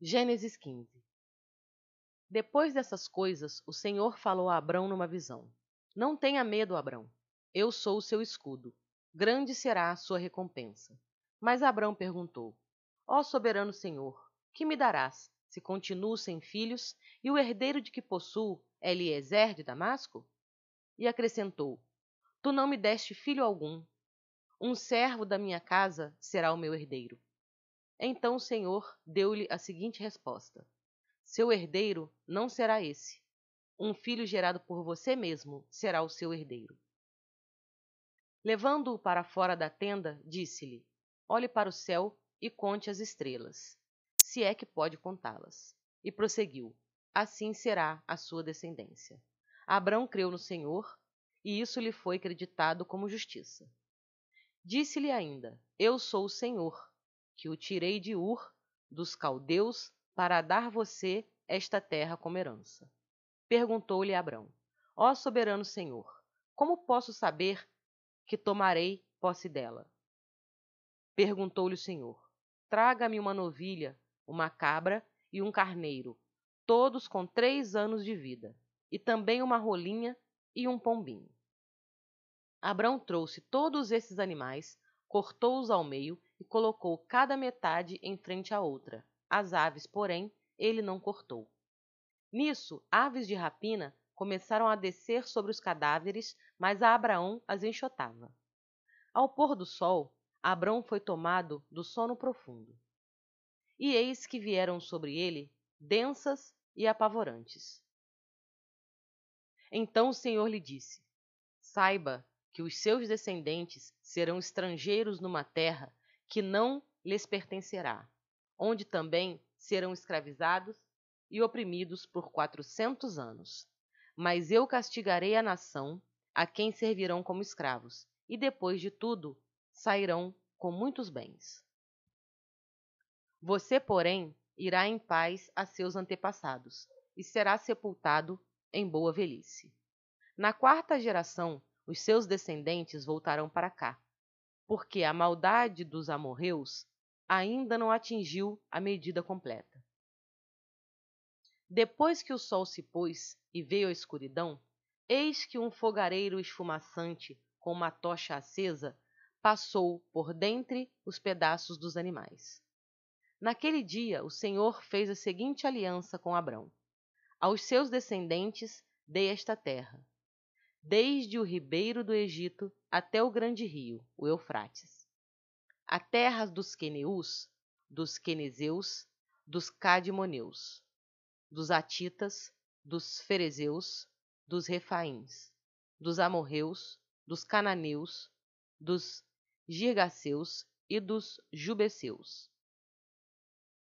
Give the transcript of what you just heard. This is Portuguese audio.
Gênesis 15 Depois dessas coisas, o Senhor falou a Abrão numa visão: Não tenha medo, Abrão. Eu sou o seu escudo. Grande será a sua recompensa. Mas Abrão perguntou: Ó soberano Senhor, que me darás, se continuo sem filhos, e o herdeiro de que possuo é Eliezer de Damasco? E acrescentou: Tu não me deste filho algum. Um servo da minha casa será o meu herdeiro. Então o Senhor deu-lhe a seguinte resposta: Seu herdeiro não será esse. Um filho gerado por você mesmo será o seu herdeiro. Levando-o para fora da tenda, disse-lhe: Olhe para o céu e conte as estrelas, se é que pode contá-las. E prosseguiu: Assim será a sua descendência. Abrão creu no Senhor, e isso lhe foi acreditado como justiça. Disse-lhe ainda: Eu sou o Senhor, que o tirei de Ur, dos caldeus, para dar você esta terra como herança. Perguntou-lhe Abrão: Ó soberano Senhor, como posso saber que tomarei posse dela? Perguntou-lhe o Senhor: Traga-me uma novilha, uma cabra e um carneiro, todos com três anos de vida, e também uma rolinha e um pombinho. Abrão trouxe todos esses animais, cortou-os ao meio e colocou cada metade em frente à outra. As aves, porém, ele não cortou. Nisso, aves de rapina começaram a descer sobre os cadáveres, mas Abraão as enxotava. Ao pôr do sol, Abrão foi tomado do sono profundo. E eis que vieram sobre ele densas e apavorantes. Então o Senhor lhe disse: Saiba que os seus descendentes serão estrangeiros numa terra que não lhes pertencerá, onde também serão escravizados e oprimidos por quatrocentos anos. Mas eu castigarei a nação a quem servirão como escravos, e depois de tudo sairão com muitos bens. Você, porém, irá em paz a seus antepassados, e será sepultado em boa velhice. Na quarta geração os seus descendentes voltarão para cá, porque a maldade dos amorreus ainda não atingiu a medida completa. Depois que o sol se pôs e veio a escuridão, eis que um fogareiro esfumaçante com uma tocha acesa passou por dentre os pedaços dos animais. Naquele dia o Senhor fez a seguinte aliança com Abrão: Aos seus descendentes dei esta terra, desde o ribeiro do Egito até o grande rio, o Eufrates. A terra dos queneus, dos quenezeus, dos cadimoneus, dos atitas, dos ferezeus, dos refaíns, dos amorreus, dos cananeus, dos girgaceus e dos jubeceus.